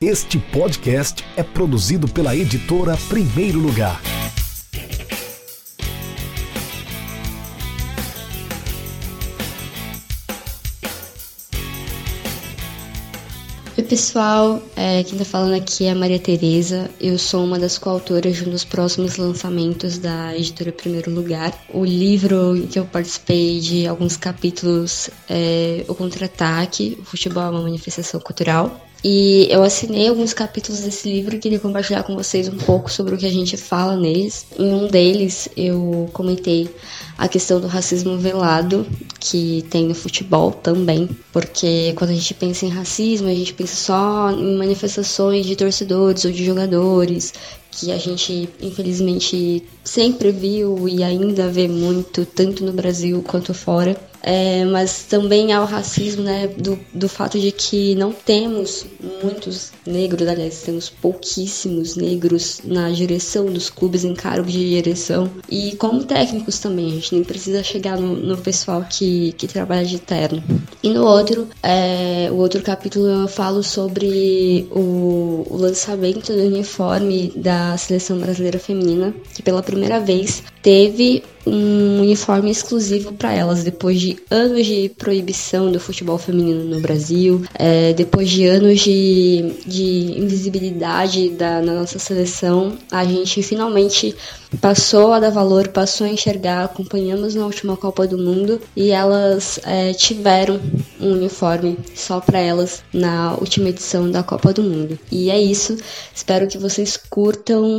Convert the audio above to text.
Este podcast é produzido pela editora Primeiro Lugar. Oi pessoal, é, quem está falando aqui é a Maria Tereza. Eu sou uma das coautoras de um dos próximos lançamentos da editora Primeiro Lugar. O livro em que eu participei de alguns capítulos é O Contra-Ataque, o Futebol é uma Manifestação Cultural. E eu assinei alguns capítulos desse livro e queria compartilhar com vocês um pouco sobre o que a gente fala neles. Em um deles, eu comentei a questão do racismo velado que tem no futebol também, porque quando a gente pensa em racismo, a gente pensa só em manifestações de torcedores ou de jogadores, que a gente infelizmente sempre viu e ainda vê muito, tanto no Brasil quanto fora. É, mas também há o racismo né, do, do fato de que não temos muitos negros, aliás, temos pouquíssimos negros na direção dos clubes, em cargos de direção. E como técnicos também, a gente nem precisa chegar no, no pessoal que, que trabalha de terno. E no outro, é, o outro capítulo eu falo sobre o, o lançamento do uniforme da seleção brasileira feminina, que pela primeira vez teve um uniforme exclusivo para elas, depois de anos de proibição do futebol feminino no Brasil, é, depois de anos de, de invisibilidade da, na nossa seleção, a gente finalmente passou a dar valor, passou a enxergar, acompanhamos na última Copa do Mundo e elas é, tiveram um uniforme só para elas na última edição da Copa do Mundo. E é isso, espero que vocês curtam.